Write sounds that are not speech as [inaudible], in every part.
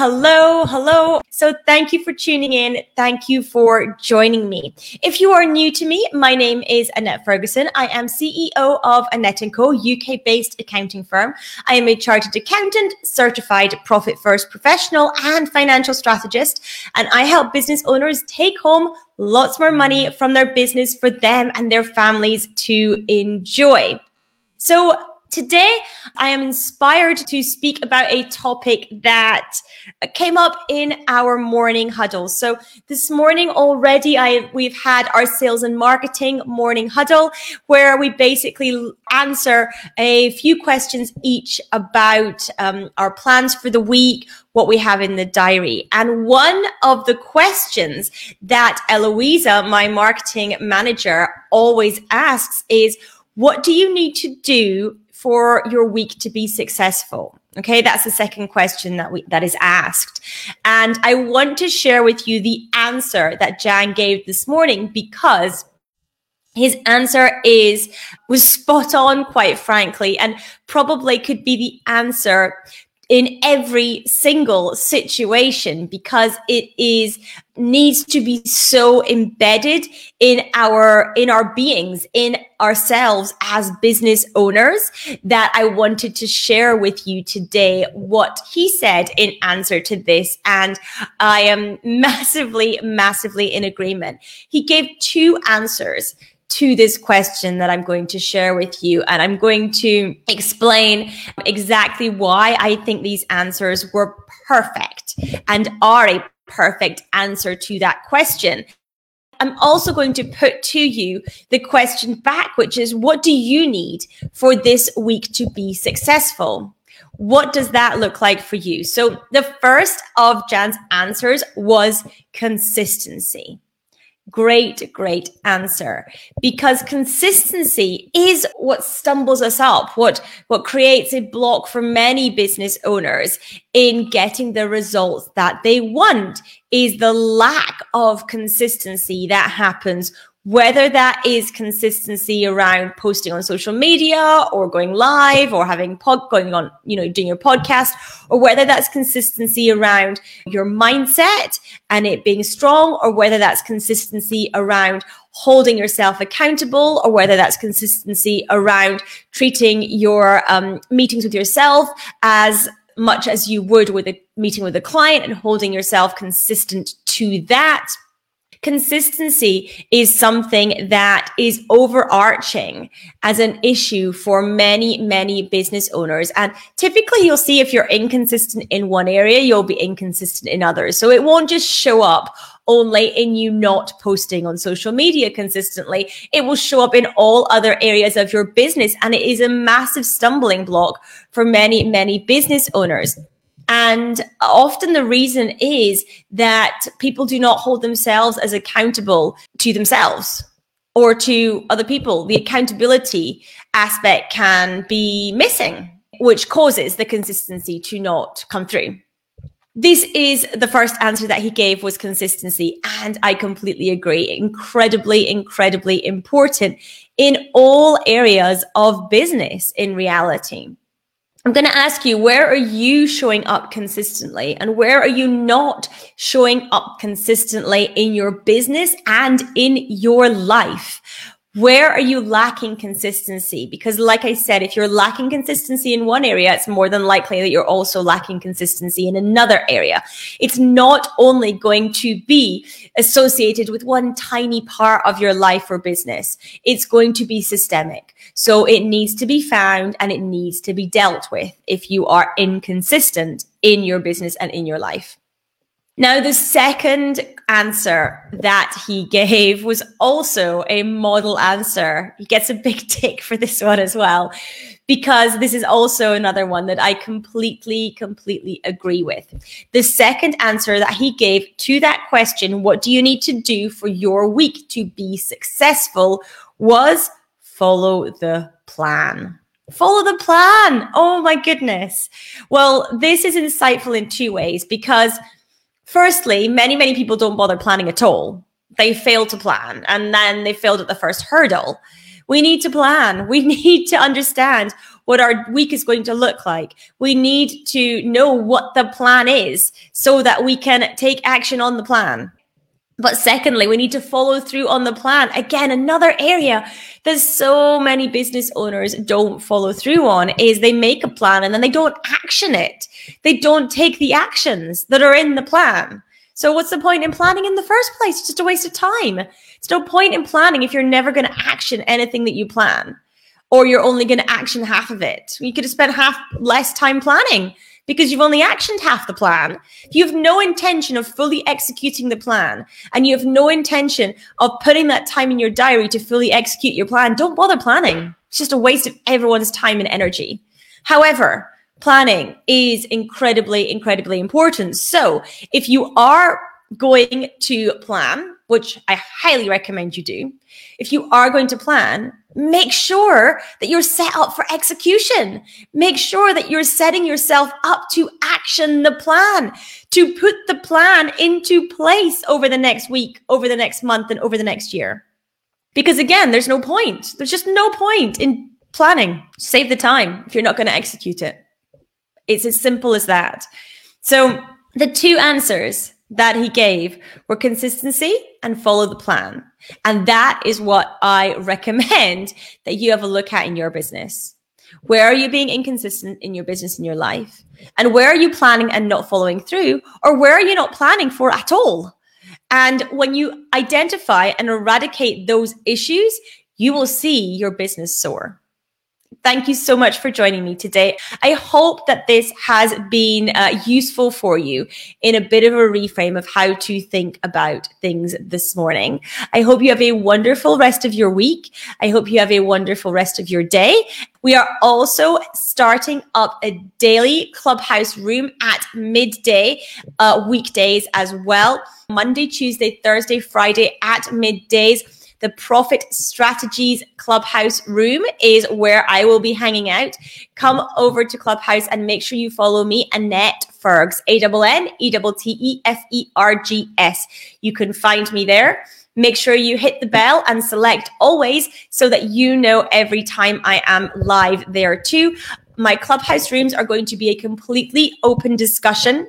hello, hello. So thank you for tuning in. Thank you for joining me. If you are new to me, my name is Annette Ferguson. I am CEO of Annette & Co, UK-based accounting firm. I am a chartered accountant, certified profit first professional and financial strategist, and I help business owners take home lots more money from their business for them and their families to enjoy. So Today, I am inspired to speak about a topic that came up in our morning huddle. So this morning already, I we've had our sales and marketing morning huddle where we basically answer a few questions each about um, our plans for the week, what we have in the diary. And one of the questions that Eloisa, my marketing manager, always asks is, what do you need to do for your week to be successful? Okay, that's the second question that we that is asked. And I want to share with you the answer that Jan gave this morning because his answer is was spot on quite frankly and probably could be the answer in every single situation because it is needs to be so embedded in our in our beings in ourselves as business owners that I wanted to share with you today what he said in answer to this. And I am [laughs] massively massively in agreement. He gave two answers to this question that I'm going to share with you. And I'm going to explain exactly why I think these answers were perfect and are a perfect answer to that question. I'm also going to put to you the question back, which is what do you need for this week to be successful? What does that look like for you? So the first of Jan's answers was consistency. Great, great answer. Because consistency is what stumbles us up, what, what creates a block for many business owners in getting the results that they want is the lack of consistency that happens whether that is consistency around posting on social media or going live or having pod going on, you know, doing your podcast, or whether that's consistency around your mindset and it being strong, or whether that's consistency around holding yourself accountable, or whether that's consistency around treating your um, meetings with yourself as much as you would with a meeting with a client and holding yourself consistent to that consistency is something that is overarching as an issue for many, many business owners. And typically you'll see if you're inconsistent in one area, you'll be inconsistent in others. So it won't just show up only in you not posting on social media consistently. It will show up in all other areas of your business. And it is a massive stumbling block for many, many business owners. And often the reason is that people do not hold themselves as accountable to themselves or to other people. The accountability aspect can be missing, which causes the consistency to not come through. This is the first answer that he gave was consistency. And I completely agree. Incredibly, incredibly important in all areas of business in reality. I'm going to ask you, where are you showing up consistently and where are you not showing up consistently in your business and in your life? Where are you lacking consistency? Because like I said, if you're lacking consistency in one area, it's more than likely that you're also lacking consistency in another area. It's not only going to be associated with one tiny part of your life or business. It's going to be systemic. So it needs to be found and it needs to be dealt with if you are inconsistent in your business and in your life. Now, the second answer that he gave was also a model answer. He gets a big [laughs] tick for this one as well, because this is also another one that I completely, completely agree with. The second answer that he gave to that question, what do you need to do for your week to be successful, was follow the plan. Follow the plan. Oh my goodness. Well, this is insightful in two ways because Firstly, many, many people don't bother planning at all. They fail to plan and then they failed at the first hurdle. We need to plan. [laughs] We need to understand what our week is going to look like. We need to know what the plan is so that we can take action on the plan. But secondly, we need to follow through on the plan. Again, another area that so many business owners don't follow through on is they make a plan and then they don't action it. They don't take the actions that are in the plan. So what's the point in planning in the first place? It's just a waste of time. It's no point in planning if you're never going to action anything that you plan or you're only going to action half of it. You could have spent half less time planning because you've only actioned half the plan. If you have no intention of fully executing the plan and you have no intention of putting that time in your diary to fully execute your plan, don't bother planning. It's just a waste of everyone's time and energy. However, planning is incredibly, incredibly important. So if you are going to plan, which I highly recommend you do, if you are going to plan, make sure that you're set up for execution. Make sure that you're setting yourself up to action the plan, to put the plan into place over the next week, over the next month, and over the next year. Because again, there's no point. There's just no point in planning. Save the time if you're not going to execute it. It's as simple as that. So the two answers that he gave were consistency and follow the plan. And that is what I recommend [laughs] that you have a look at in your business. Where are you being inconsistent in your business in your life? And where are you planning and not following through? Or where are you not planning for at all? And when you identify and eradicate those issues, you will see your business soar. Thank you so much for joining me today. I hope that this has been uh, useful for you in a bit of a reframe of how to think about things this morning. I hope you have a wonderful rest of your week. I hope you have a wonderful rest of your day. We are also starting up a daily clubhouse room at midday, uh, weekdays as well. Monday, Tuesday, Thursday, Friday at middays the Profit Strategies Clubhouse room is where I will be hanging out. Come over to Clubhouse and make sure you follow me, Annette Fergs, A N N E T T E F E R G S. You can find me there. Make sure you hit the bell and select always so that you know every time I am live there too. My clubhouse rooms are going to be a completely open discussion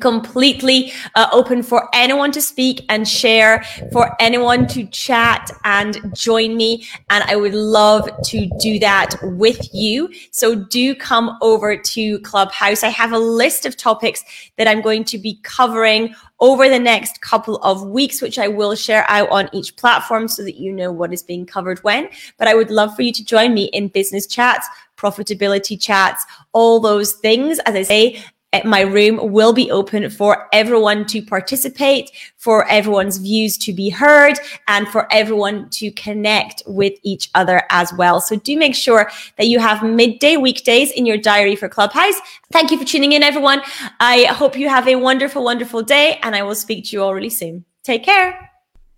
completely uh, open for anyone to speak and share, for anyone to chat and join me. And I would love to do that with you. So do come over to Clubhouse. I have a list of topics that I'm going to be covering over the next couple of weeks, which I will share out on each platform so that you know what is being covered when. But I would love for you to join me in business chats profitability chats, all those things. As I say, my room will be open for everyone to participate, for everyone's views to be heard, and for everyone to connect with each other as well. So do make sure that you have midday weekdays in your diary for Clubhouse. Thank you for tuning in, everyone. I hope you have a wonderful, wonderful day, and I will speak to you all really soon. Take care.